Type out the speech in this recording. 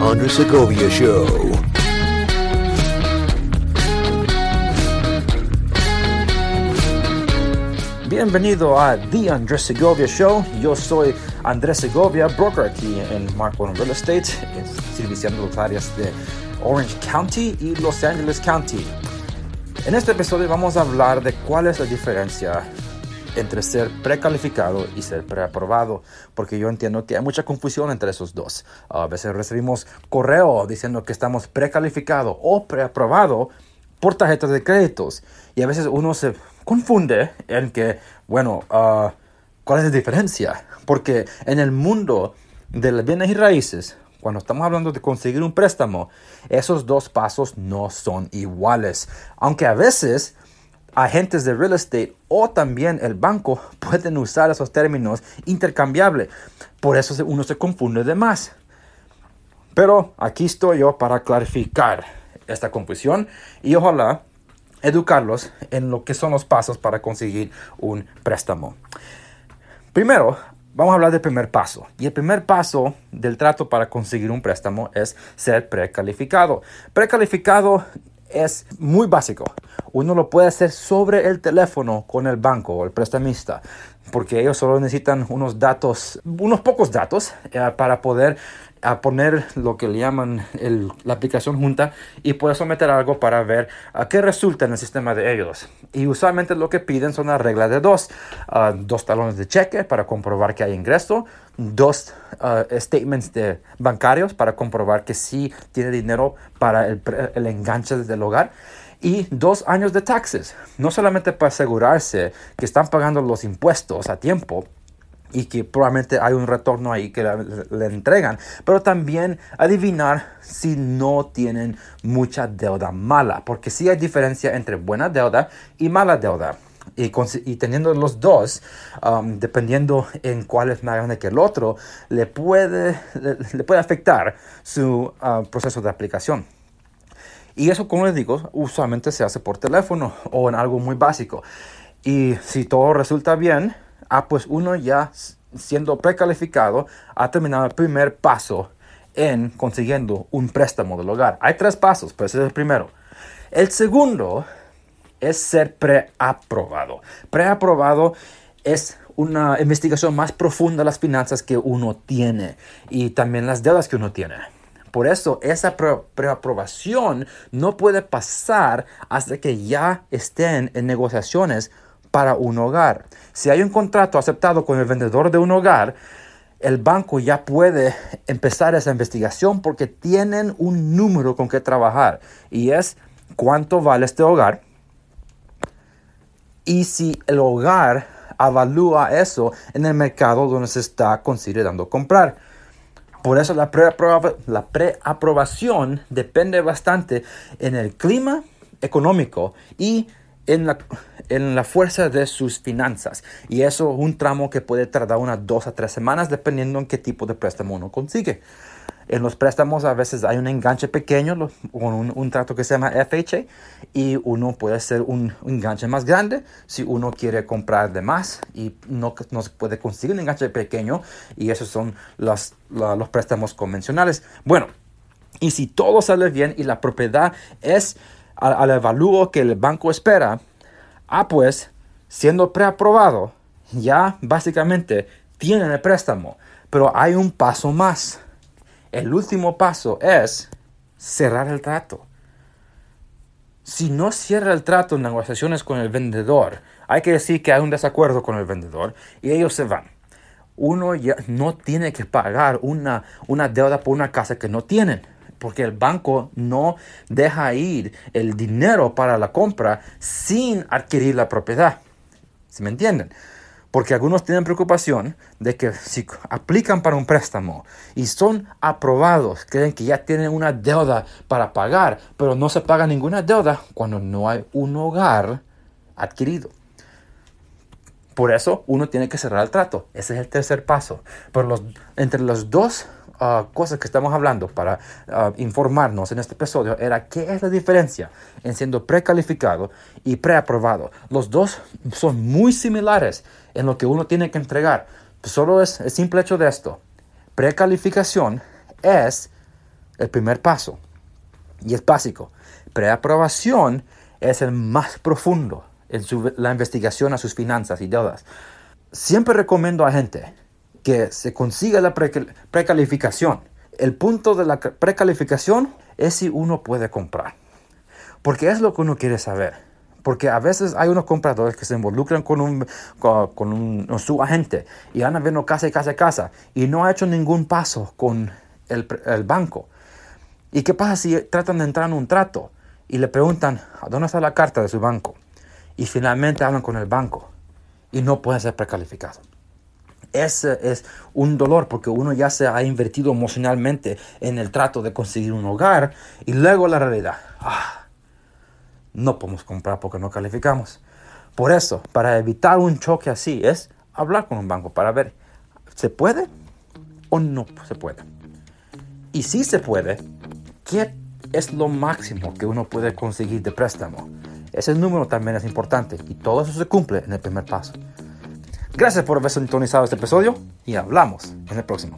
Andres Segovia Show. Bienvenido a The Andrés Segovia Show. Yo soy Andrés Segovia, broker aquí en Mark One Real Estate, serviciando las áreas de Orange County y Los Angeles County. En este episodio vamos a hablar de cuál es la diferencia entre ser precalificado y ser preaprobado, porque yo entiendo que hay mucha confusión entre esos dos. A veces recibimos correo diciendo que estamos precalificado o preaprobado por tarjetas de créditos y a veces uno se confunde en que, bueno, ah, ¿cuál es la diferencia? Porque en el mundo de las bienes y raíces, cuando estamos hablando de conseguir un préstamo, esos dos pasos no son iguales. Aunque a veces agentes de real estate o también el banco pueden usar esos términos intercambiables. Por eso uno se confunde de más. Pero aquí estoy yo para clarificar esta confusión y ojalá educarlos en lo que son los pasos para conseguir un préstamo. Primero, vamos a hablar del primer paso. Y el primer paso del trato para conseguir un préstamo es ser precalificado. Precalificado es muy básico. Uno lo puede hacer sobre el teléfono con el banco o el prestamista, porque ellos solo necesitan unos datos, unos pocos datos eh, para poder a poner lo que le llaman la aplicación junta y puede someter algo para ver a qué resulta en el sistema de ellos. Y usualmente lo que piden son las reglas de dos. Ah, dos talones de cheque para comprobar que hay ingreso. Dos ah, statements de bancarios para comprobar que sí tiene dinero para el, el enganche del hogar y dos años de taxes. No solamente para asegurarse que están pagando los impuestos a tiempo, y que probablemente hay un retorno ahí que le, entregan, pero también adivinar si no tienen mucha deuda mala, porque sí hay diferencia entre buena deuda y mala deuda. Y, y teniendo los dos, um, dependiendo en cuál es más grande que el otro, le puede, le, puede afectar su uh, proceso de aplicación. Y eso, como les digo, usualmente se hace por teléfono o en algo muy básico. Y si todo resulta bien, ah, pues uno ya siendo precalificado ha terminado el primer paso en consiguiendo un préstamo del hogar. Hay tres pasos, pero ese es el primero. El segundo es ser preaprobado. Preaprobado es una investigación más profunda de las finanzas que uno tiene y también las deudas que uno tiene. Por eso esa preaprobación no puede pasar hasta que ya estén en negociaciones para un hogar. Si hay un contrato aceptado con el vendedor de un hogar, el banco ya puede empezar esa investigación porque tienen un número con que trabajar y es cuánto vale este hogar y si el hogar avalúa eso en el mercado donde se está considerando comprar. Por eso la, la preaprobación depende bastante en el clima económico y en la, en la fuerza de sus finanzas. Y eso es un tramo que puede tardar unas dos a tres semanas dependiendo en qué tipo de préstamo uno consigue. En los préstamos a veces hay un enganche pequeño con un, trato que se llama FHA y uno puede hacer un, enganche más grande si uno quiere comprar de más y no, no se puede conseguir un enganche pequeño y esos son los, los préstamos convencionales. Bueno, y si todo sale bien y la propiedad es al, al evalúo que el banco espera, ah pues, siendo preaprobado, ya básicamente tienen el préstamo. Pero hay un paso más. El último paso es cerrar el trato. Si no cierra el trato en negociaciones con el vendedor, hay que decir que hay un desacuerdo con el vendedor y ellos se van. Uno ya no tiene que pagar una, una deuda por una casa que no tienen porque el banco no deja ir el dinero para la compra sin adquirir la propiedad. ¿Se me entienden? Porque algunos tienen preocupación de que si aplican para un préstamo y son aprobados, creen que ya tienen una deuda para pagar, pero no se paga ninguna deuda cuando no hay un hogar adquirido. Por eso uno tiene que cerrar el trato. Ese es el tercer paso. Pero los, entre los dos cosas que estamos hablando para informarnos en este episodio era qué es la diferencia en siendo precalificado y preaprobado. Los dos son muy similares en lo que uno tiene que entregar. Solo es el simple hecho de esto. Precalificación es el primer paso y es básico. Preaprobación es el más profundo en la investigación a sus finanzas y deudas. Siempre recomiendo a gente que se consiga la precalificación. El punto de la precalificación es si uno puede comprar. Porque es lo que uno quiere saber. Porque a veces hay unos compradores que se involucran con, un, con, su agente y van a verlo casa y casa y casa y no ha hecho ningún paso con el, el banco. ¿Y qué pasa si tratan de entrar en un trato y le preguntan a dónde está la carta de su banco? Y finalmente hablan con el banco y no pueden ser precalificados. Ese es un dolor porque uno ya se ha invertido emocionalmente en el trato de conseguir un hogar y luego la realidad. Ah, no podemos comprar porque no calificamos. Por eso, para evitar un choque así, es hablar con un banco para ver, ¿se puede o no se puede? Y si se puede, ¿qué es lo máximo que uno puede conseguir de préstamo? Ese número también es importante y todo eso se cumple en el primer paso. Gracias por haber sintonizado este episodio y hablamos en el próximo.